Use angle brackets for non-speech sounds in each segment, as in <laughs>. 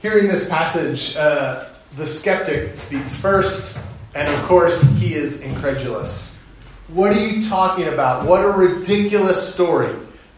Hearing this passage, uh, the skeptic speaks first, and of course, he is incredulous. What are you talking about? What a ridiculous story.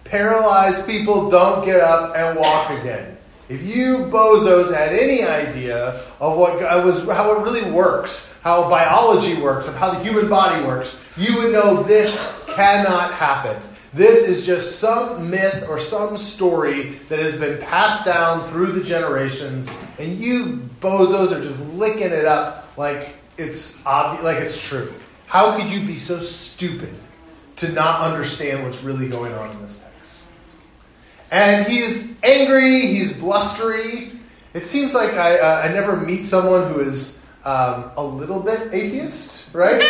Paralyzed people don't get up and walk again. If you bozos had any idea of what was how it really works, how biology works, of how the human body works, you would know this cannot happen. This is just some myth or some story that has been passed down through the generations, and you bozos are just licking it up like it's obvious, like it's true. How could you be so stupid to not understand what's really going on in this text? And he's angry, he's blustery. It seems like I, uh, I never meet someone who is um, a little bit atheist, right?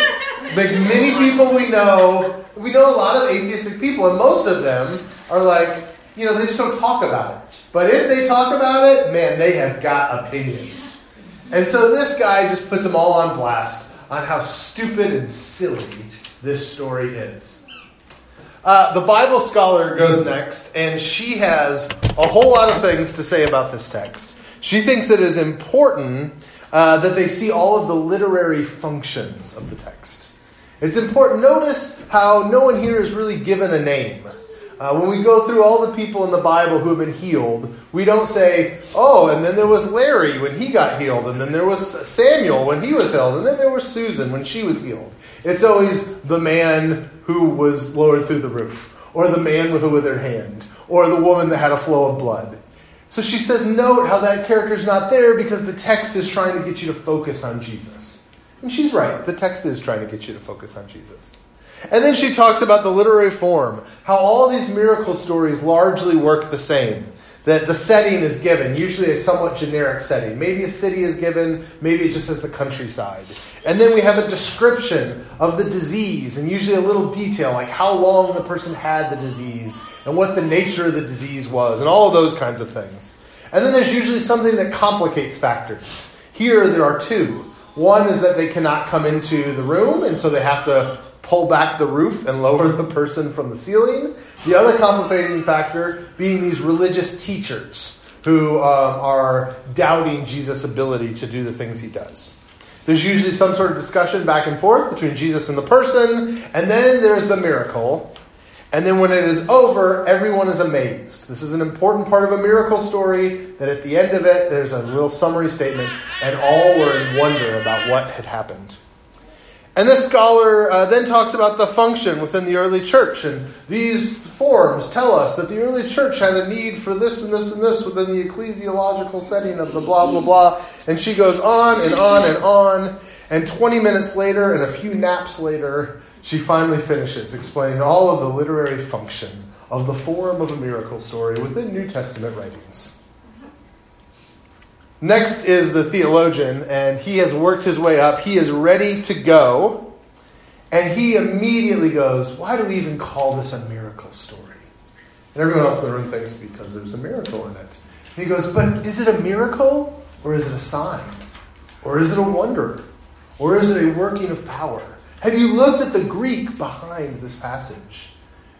like many people we know, we know a lot of atheistic people, and most of them are like, you know, they just don't talk about it. But if they talk about it, man, they have got opinions. And so this guy just puts them all on blast on how stupid and silly this story is. Uh, the Bible scholar goes next, and she has a whole lot of things to say about this text. She thinks it is important uh, that they see all of the literary functions of the text. It's important. Notice how no one here is really given a name. Uh, when we go through all the people in the Bible who have been healed, we don't say, oh, and then there was Larry when he got healed, and then there was Samuel when he was healed, and then there was Susan when she was healed. It's always the man who was lowered through the roof, or the man with a withered hand, or the woman that had a flow of blood. So she says, note how that character's not there because the text is trying to get you to focus on Jesus. And she's right. The text is trying to get you to focus on Jesus. And then she talks about the literary form, how all these miracle stories largely work the same. That the setting is given, usually a somewhat generic setting. Maybe a city is given, maybe it just says the countryside. And then we have a description of the disease, and usually a little detail, like how long the person had the disease, and what the nature of the disease was, and all of those kinds of things. And then there's usually something that complicates factors. Here there are two. One is that they cannot come into the room, and so they have to pull back the roof and <laughs> lower the person from the ceiling. The other complicating factor being these religious teachers who um, are doubting Jesus' ability to do the things he does. There's usually some sort of discussion back and forth between Jesus and the person, and then there's the miracle. And then when it is over, everyone is amazed. This is an important part of a miracle story that at the end of it, there's a little summary statement, and all were in wonder about what had happened. And this scholar uh, then talks about the function within the early church. And these forms tell us that the early church had a need for this and this and this within the ecclesiological setting of the blah, blah, blah. And she goes on and on and on. And 20 minutes later and a few naps later, she finally finishes explaining all of the literary function of the form of a miracle story within New Testament writings. Next is the theologian, and he has worked his way up. He is ready to go. And he immediately goes, Why do we even call this a miracle story? And everyone else in the room thinks because there's a miracle in it. And he goes, But is it a miracle or is it a sign? Or is it a wonder? Or is it a working of power? Have you looked at the Greek behind this passage?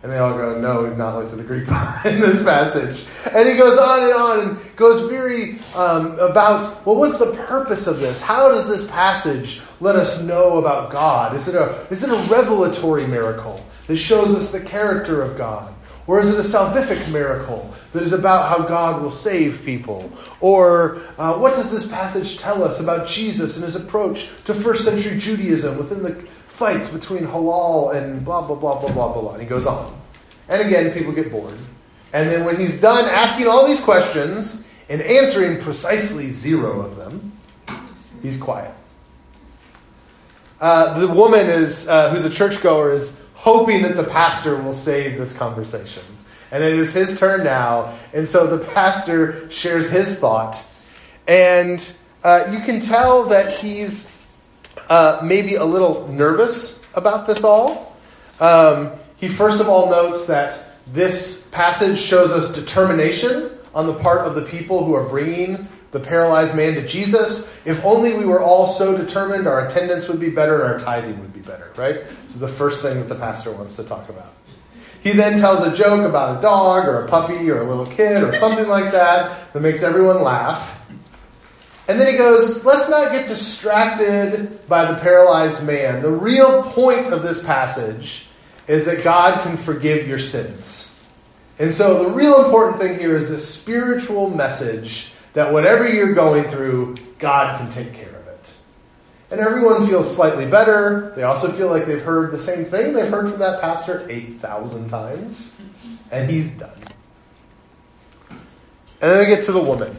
And they all go, No, we've not looked at the Greek <laughs> in this passage. And he goes on and on and goes very um, about, well, what's the purpose of this? How does this passage let us know about God? Is it a, is it a revelatory miracle that shows us the character of God? Or is it a salvific miracle that is about how God will save people? Or uh, what does this passage tell us about Jesus and his approach to first century Judaism within the fights between Hillel and blah, blah, blah, blah, blah, blah. And he goes on. And again, people get bored. And then when he's done asking all these questions and answering precisely zero of them, he's quiet. Uh, the woman is, uh, who's a churchgoer is hoping that the pastor will save this conversation. And it is his turn now. And so the pastor shares his thought. And uh, you can tell that he's uh, maybe a little nervous about this all. Um, he first of all notes that this passage shows us determination on the part of the people who are bringing the paralyzed man to Jesus. If only we were all so determined, our attendance would be better and our tithing would be better, right? This is the first thing that the pastor wants to talk about. He then tells a joke about a dog or a puppy or a little kid or something like that that makes everyone laugh. And then he goes, let's not get distracted by the paralyzed man. The real point of this passage is that God can forgive your sins. And so the real important thing here is the spiritual message that whatever you're going through, God can take care of it. And everyone feels slightly better. They also feel like they've heard the same thing they've heard from that pastor 8,000 times. And he's done. And then we get to the woman.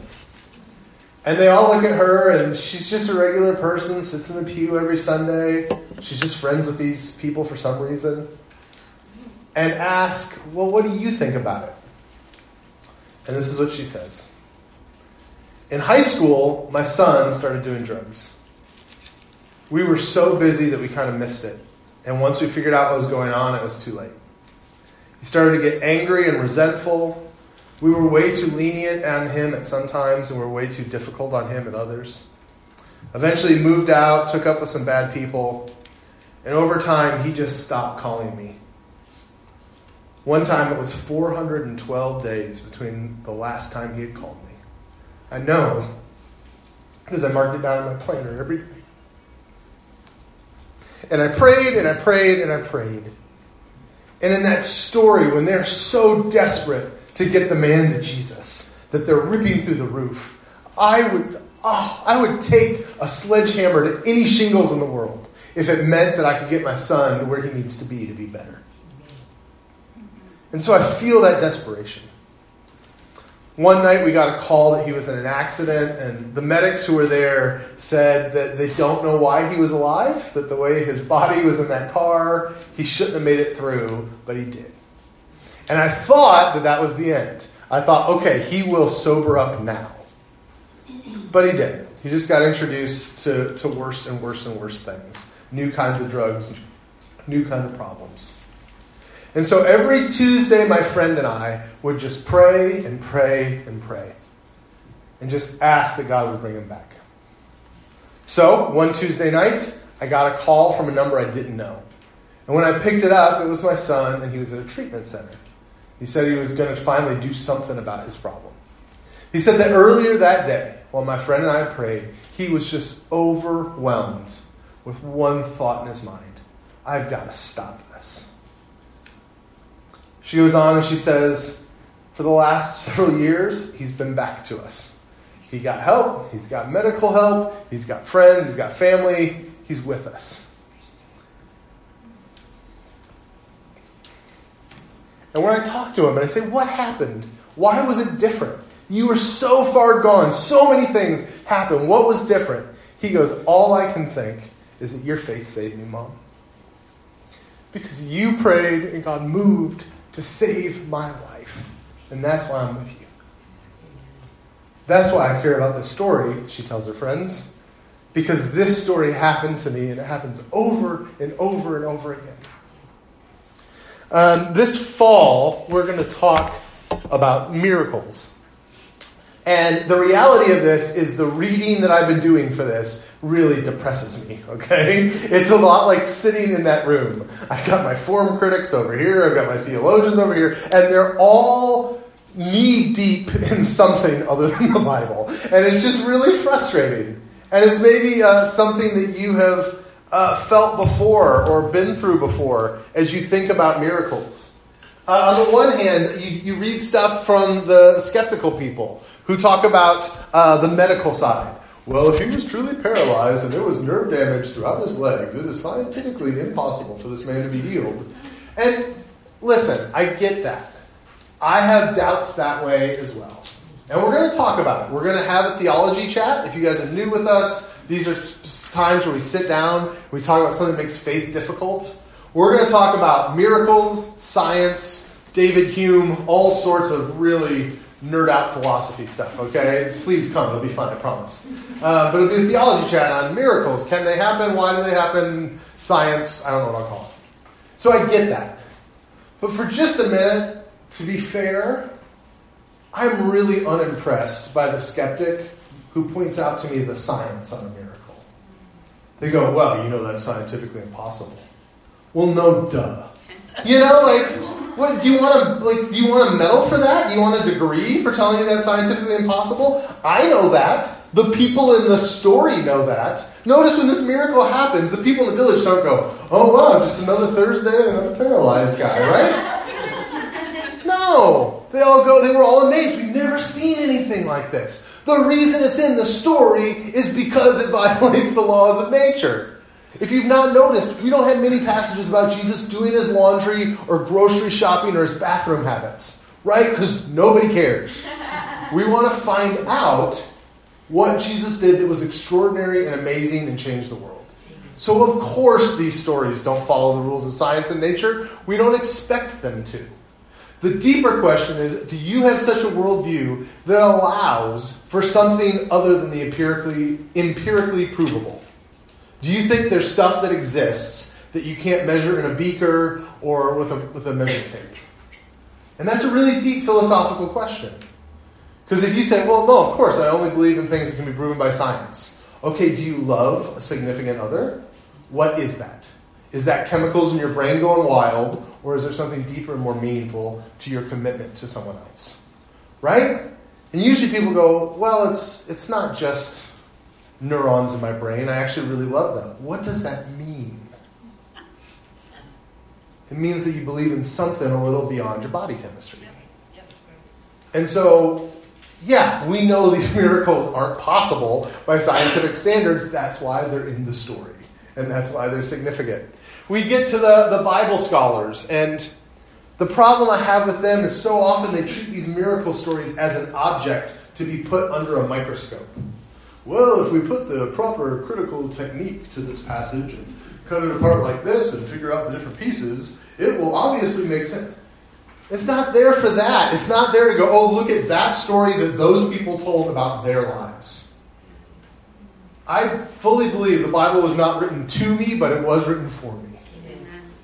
And they all look at her, and she's just a regular person, sits in the pew every Sunday. She's just friends with these people for some reason. And ask, Well, what do you think about it? And this is what she says In high school, my son started doing drugs. We were so busy that we kind of missed it. And once we figured out what was going on, it was too late. He started to get angry and resentful. We were way too lenient on him at some times, and we were way too difficult on him at others. Eventually, moved out, took up with some bad people, and over time, he just stopped calling me. One time, it was 412 days between the last time he had called me. I know because I marked it down in my planner every day. And I prayed and I prayed and I prayed. And in that story, when they're so desperate to get the man to Jesus, that they're ripping through the roof, I would, oh, I would take a sledgehammer to any shingles in the world if it meant that I could get my son to where he needs to be to be better. And so I feel that desperation. One night we got a call that he was in an accident, and the medics who were there said that they don't know why he was alive, that the way his body was in that car, he shouldn't have made it through, but he did. And I thought that that was the end. I thought, okay, he will sober up now. But he didn't. He just got introduced to, to worse and worse and worse things new kinds of drugs, new kind of problems. And so every Tuesday, my friend and I would just pray and pray and pray and just ask that God would bring him back. So one Tuesday night, I got a call from a number I didn't know. And when I picked it up, it was my son, and he was at a treatment center. He said he was going to finally do something about his problem. He said that earlier that day, while my friend and I prayed, he was just overwhelmed with one thought in his mind I've got to stop this. She goes on and she says, For the last <laughs> several years, he's been back to us. He got help, he's got medical help, he's got friends, he's got family, he's with us. And when I talk to him and I say, What happened? Why was it different? You were so far gone. So many things happened. What was different? He goes, All I can think is that your faith saved me, Mom. Because you prayed and God moved to save my life. And that's why I'm with you. That's why I care about this story, she tells her friends. Because this story happened to me and it happens over and over and over again. Um, this fall, we're going to talk about miracles. And the reality of this is the reading that I've been doing for this really depresses me, <laughs> okay? It's a lot like sitting in that room. I've got my form critics over here, I've got my theologians over here, and they're all knee deep <laughs> in something other than the Bible. And it's just really frustrating. And it's maybe uh, something that you have uh, felt before or been through before as you think about miracles. Uh, on the one hand, you, you read stuff from the skeptical people who talk about uh, the medical side. Well, if he was truly paralyzed and there was nerve damage throughout his legs, it is scientifically impossible for this man to be healed. And listen, I get that. I have doubts that way as well. And we're going to talk about it. We're going to have a theology chat. If you guys are new with us, these are times where we sit down, we talk about something that makes faith difficult. We're going to talk about miracles, science, David Hume, all sorts of really nerd out philosophy stuff, okay? Please come, it'll be fun, I promise. Uh, but it'll be a theology chat on miracles. Can they happen? Why do they happen? Science, I don't know what I'll call it. So I get that. But for just a minute, to be fair, I'm really unimpressed by the skeptic who points out to me the science on a miracle. They go, well, you know that's scientifically impossible. Well, no, duh. You know, like, What do you want to like? Do you want a medal for that? Do you want a degree for telling you that's scientifically impossible? I know that. The people in the story know that. Notice when this miracle happens, the people in the village don't go, "Oh wow, just another Thursday and another paralyzed guy," right? <laughs> no, they all go. They were all amazed. We've never seen anything like this. The reason it's in the story is because it <laughs> violates the laws of nature. If you've not noticed, we don't have many passages about Jesus doing his laundry or grocery shopping or his bathroom habits, right? Because nobody cares. <laughs> We want to find out what Jesus did that was extraordinary and amazing and changed the world. So, of course, these stories don't follow the rules of science and nature. We don't expect them to. The deeper question is do you have such a worldview that allows for something other than the empirically, empirically provable? Do you think there's stuff that exists that you can't measure in a beaker or with a, with a measuring tape? And that's a really deep philosophical question. Because if you say, well, no, of course, I only believe in things that can be proven by science. Okay, do you love a significant other? What is that? Is that chemicals in your brain going wild, or is there something deeper and more meaningful to your commitment to someone else? Right? And usually people go, well, it's, it's not just neurons in my brain. I actually really love them. What does that mean? It means that you believe in something a little beyond your body chemistry. And so, yeah, we know these <laughs> miracles aren't possible by scientific standards. That's why they're in the story, and that's why they're significant. We get to the, the Bible scholars, and the problem I have with them is so often they treat these miracle stories as an object to be put under a microscope well, if we put the proper critical technique to this passage and cut it apart like this and figure out the different pieces, it will obviously make sense. It's not there for that. It's not there to go, oh, look at that story that those people told about their lives. I fully believe the Bible was not written to me, but it was written for me.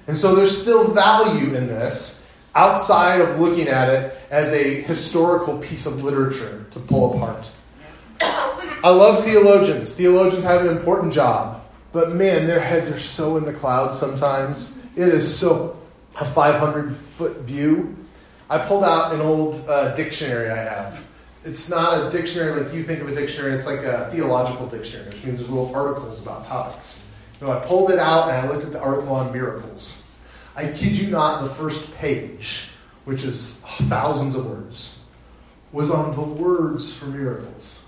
And so there's still value in this outside of looking at it as a historical piece of literature to pull apart. I love theologians. Theologians have an important job, but man, their heads are so in the clouds sometimes. It is so a 500 foot view. I pulled out an old uh, dictionary I have. It's not a dictionary like you think of a dictionary, it's like a theological dictionary, which means there's little articles about topics. You know, I pulled it out and I looked at the article on miracles. I kid you not, the first page, which is thousands of words, was on the words for miracles.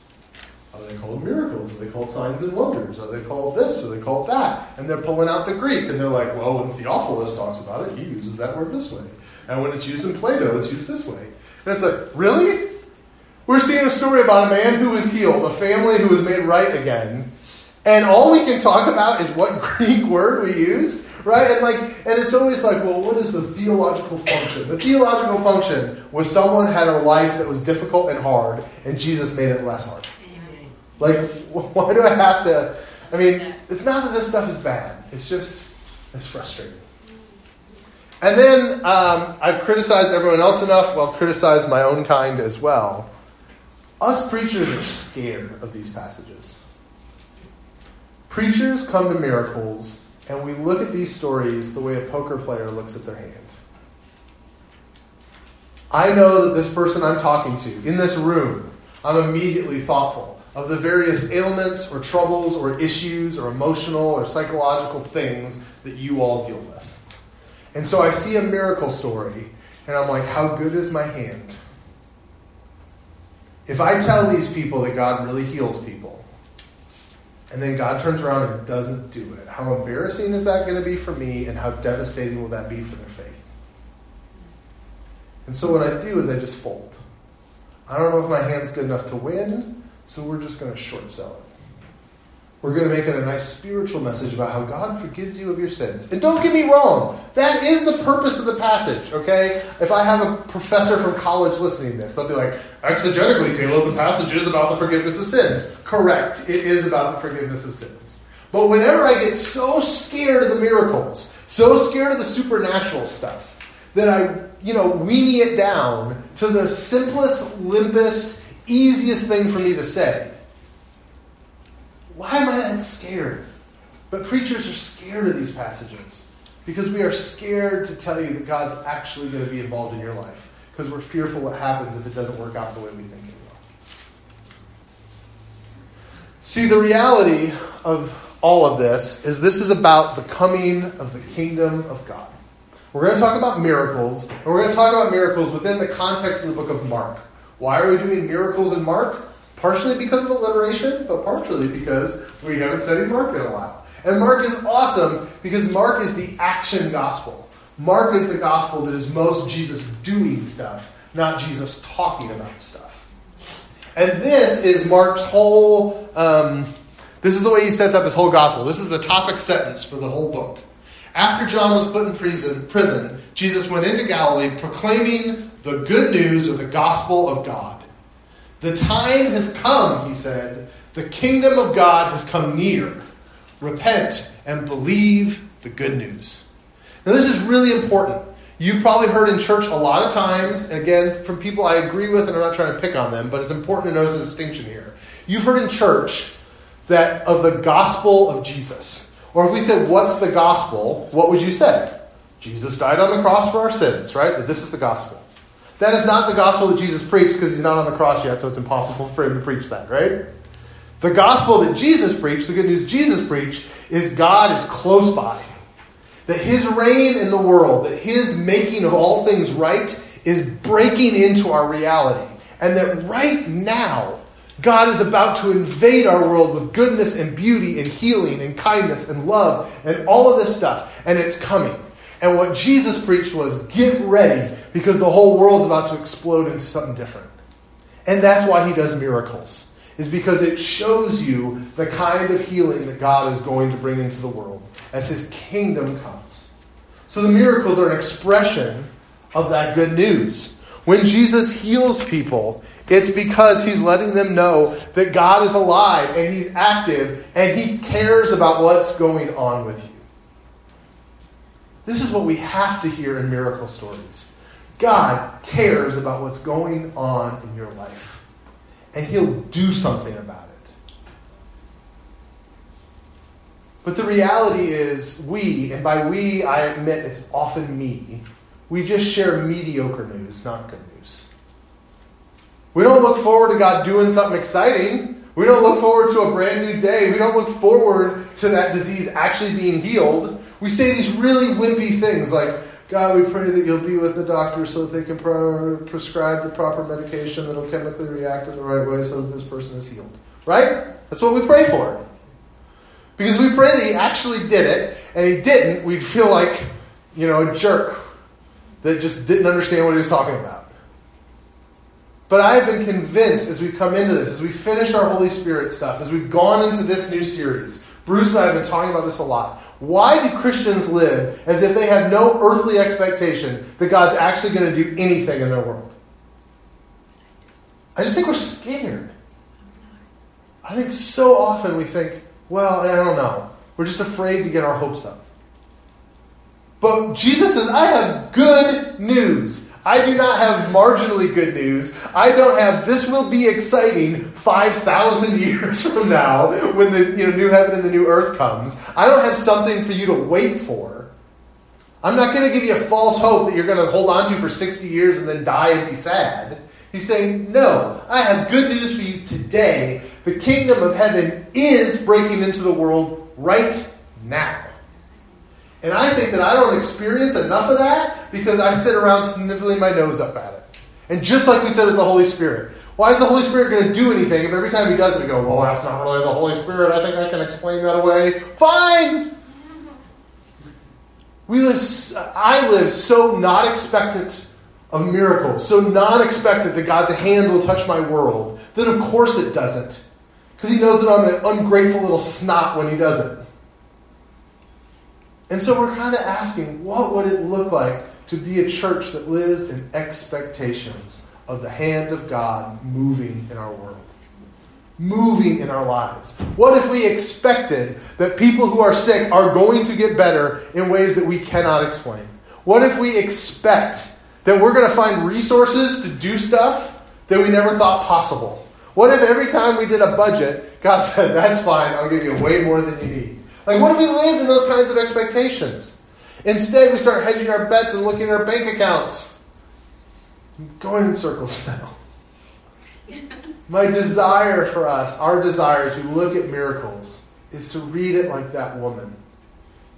Are they called miracles? Are they called signs and wonders? Are they called this? Are they called that? And they're pulling out the Greek, and they're like, well, when Theophilus talks about it, he uses that word this way. And when it's used in Plato, it's used this way. And it's like, really? We're seeing a story about a man who was healed, a family who was made right again. And all we can talk about is what <laughs> Greek word we use, right? And like, and it's always like, well, what is the theological function? The theological function was someone had a life that was difficult and hard, and Jesus made it less hard. Like, <laughs> why do I have to? I mean, it's not that this stuff is bad. It's just, it's frustrating. And then um, I've criticized everyone else enough. Well, criticize my own kind as well. Us preachers are scared of these passages. Preachers come to miracles, and we look at these stories the way a poker player looks at their hand. I know that this person I'm talking to in this room, I'm immediately thoughtful of the various ailments or troubles or issues or emotional or psychological things that you all deal with. And so I see a miracle story, and I'm like, how good is my hand? If I tell these people that God really heals people, and then God turns around and doesn't do it, how embarrassing is that going to be for me, and how devastating will that be for their faith? And so what I do is I just fold. I don't know if my hand's good enough to win. So we're just going to short sell it. We're going to make it a nice spiritual message about how God forgives you of your sins. And don't get me wrong, that is the purpose of the passage, okay? If I have a professor from college listening to this, they'll be like, exegetically, Caleb, the passage is about the forgiveness of sins. Correct, it is about the forgiveness of sins. But whenever I get so scared of the miracles, so scared of the supernatural stuff, that I, you know, weenie it down to the simplest, limpest, easiest thing for me to say. Why am I that scared? But preachers are scared of these passages because we are scared to tell you that God's actually going to be involved in your life because we're fearful what happens if it doesn't work out the way we think it will. See, the reality of all of this is this is about the coming of the kingdom of God. We're going to talk about miracles, and we're going to talk about miracles within the context of the book of Mark. Why are we doing miracles in Mark? Partially because of alliteration, but partially because we haven't studied Mark in a while. And Mark is awesome because Mark is the action gospel. Mark is the gospel that is most Jesus doing stuff, not Jesus talking about stuff. And this is Mark's whole, um, this is the way he sets up his whole gospel. This is the topic sentence for the whole book. After John was put in prison, prison, Jesus went into Galilee proclaiming the good news or the gospel of God. The time has come, he said. The kingdom of God has come near. Repent and believe the good news. Now, this is really important. You've probably heard in church a lot of times, and again, from people I agree with, and I'm not trying to pick on them, but it's important to notice a distinction here. You've heard in church that of the gospel of Jesus. Or if we said, What's the gospel? What would you say? Jesus died on the cross for our sins, right? That this is the gospel. That is not the gospel that Jesus preached because he's not on the cross yet, so it's impossible for him to preach that, right? The gospel that Jesus preached, the good news Jesus preached, is God is close by. That his reign in the world, that his making of all things right, is breaking into our reality. And that right now, God is about to invade our world with goodness and beauty and healing and kindness and love and all of this stuff. And it's coming. And what Jesus preached was get ready because the whole world's about to explode into something different. And that's why he does miracles, is because it shows you the kind of healing that God is going to bring into the world as his kingdom comes. So the miracles are an expression of that good news. When Jesus heals people, it's because he's letting them know that God is alive and he's active and he cares about what's going on with you. This is what we have to hear in miracle stories. God cares about what's going on in your life, and he'll do something about it. But the reality is, we, and by we I admit it's often me, we just share mediocre news, not good news. We don't look forward to God doing something exciting. We don't look forward to a brand new day. We don't look forward to that disease actually being healed. We say these really wimpy things like, God, we pray that you'll be with the doctor so that they can pro- prescribe the proper medication that'll chemically react in the right way so that this person is healed. Right? That's what we pray for. Because we pray that he actually did it, and he didn't, we'd feel like, you know, a jerk that just didn't understand what he was talking about. But I have been convinced as we've come into this, as we finished our Holy Spirit stuff, as we've gone into this new series, Bruce and I have been talking about this a lot. Why do Christians live as if they have no earthly expectation that God's actually going to do anything in their world? I just think we're scared. I think so often we think, well, I don't know. We're just afraid to get our hopes up. But Jesus says, I have good news. I do not have marginally good news. I don't have this will be exciting 5,000 years <laughs> from now when the you know, new heaven and the new earth comes. I don't have something for you to wait for. I'm not going to give you a false hope that you're going to hold on to for 60 years and then die and be sad. He's saying, No, I have good news for you today. The kingdom of heaven is breaking into the world right now. And I think that I don't experience enough of that because I sit around sniffling my nose up at it. And just like we said with the Holy Spirit, why is the Holy Spirit going to do anything if every time he does it we go, well, that's not really the Holy Spirit. I think I can explain that away. Fine! We live, I live so not expectant of miracles, so not expectant that God's hand will touch my world, that of course it doesn't. Because he knows that I'm an ungrateful little snot when he does it. And so we're kind of asking, what would it look like to be a church that lives in expectations of the hand of God moving in our world? Moving in our lives. What if we expected that people who are sick are going to get better in ways that we cannot explain? What if we expect that we're going to find resources to do stuff that we never thought possible? What if every time we did a budget, God said, That's fine, I'll give you way more than you need? Like, what if we lived in those kinds of expectations? Instead, we start hedging our bets and looking at our bank accounts. I'm going in circles <laughs> now. My desire for us, our desire as we look at miracles, is to read it like that woman.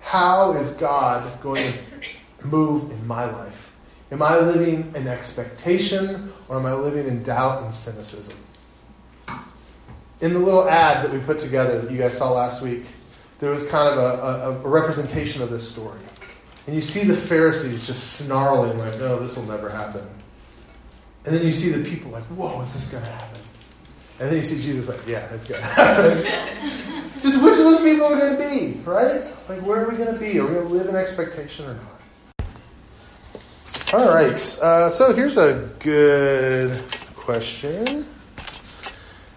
How is God going to move in my life? Am I living in expectation or am I living in doubt and cynicism? In the little ad that we put together that you guys saw last week, there was kind of a, a, a representation of this story. And you see the Pharisees just snarling, like, no, this will never happen. And then you see the people like, whoa, is this going to happen? And then you see Jesus like, yeah, it's going <laughs> to happen. <laughs> Just which of those people are going to be, right? Like, where are we going to be? Are we going to live in expectation or not? All right. Uh, so here's a good question.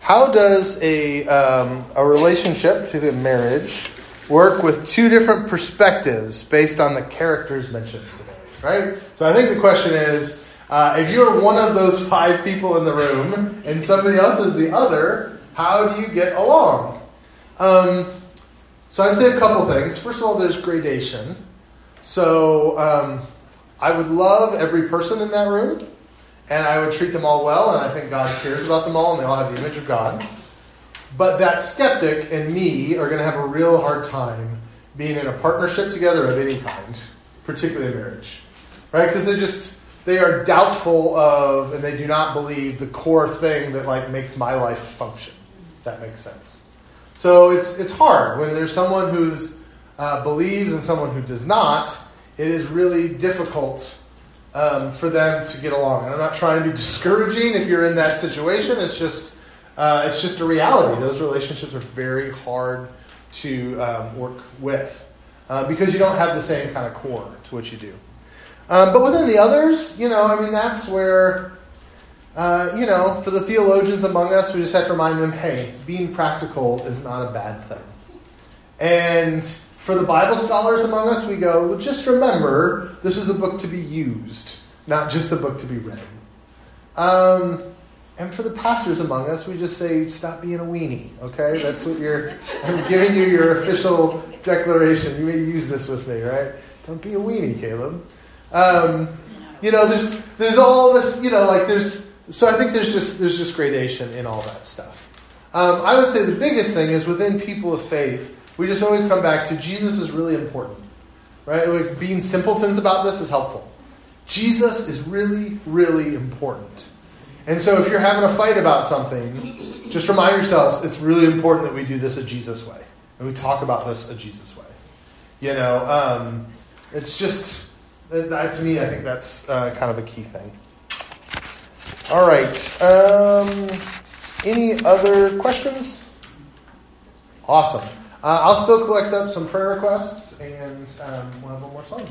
How does a, um, a relationship, particularly marriage, work with two different perspectives based on the characters mentioned today? Right? So I think the question is uh, if you're one of those five people in the room and somebody else is the other, how do you get along? Um, so I'd say a couple things. First of all, there's gradation. So um, I would love every person in that room, and I would treat them all well, and I think God cares about them all, and they all have the image of God. But that skeptic and me are going to have a real hard time being in a partnership together of any kind, particularly a marriage, right? Because they just they are doubtful of and they do not believe the core thing that like makes my life function. that makes sense. So it's it's hard when there's someone who's uh, believes and someone who does not. It is really difficult um, for them to get along. And I'm not trying to be discouraging if you're in that situation. It's just uh, it's just a reality. Those relationships are very hard to um, work with uh, because you don't have the same kind of core to what you do. Um, but within the others, you know, I mean, that's where, uh, you know, for the theologians among us, we just have to remind them hey, being practical is not a bad thing. And for the Bible scholars among us, we go, well, just remember this is a book to be used, not just a book to be read. Um, and for the pastors among us, we just say, stop being a weenie, okay? <laughs> That's what you're, I'm giving you your official declaration. You may use this with me, right? Don't be a weenie, Caleb. Um, you know, there's there's all this, you know, like there's so I think there's just there's just gradation in all that stuff. Um, I would say the biggest thing is within people of faith, we just always come back to Jesus is really important, right? Like being simpletons about this is helpful. Jesus is really, really important. And so if you're having a fight about something, just remind yourselves it's really important that we do this a Jesus way. And we talk about this a Jesus way. You know, um, it's just that, to me, I think that's uh, kind of a key thing. All right. Um, any other questions? Awesome. Uh, I'll still collect up some prayer requests, and um, we'll have one more song.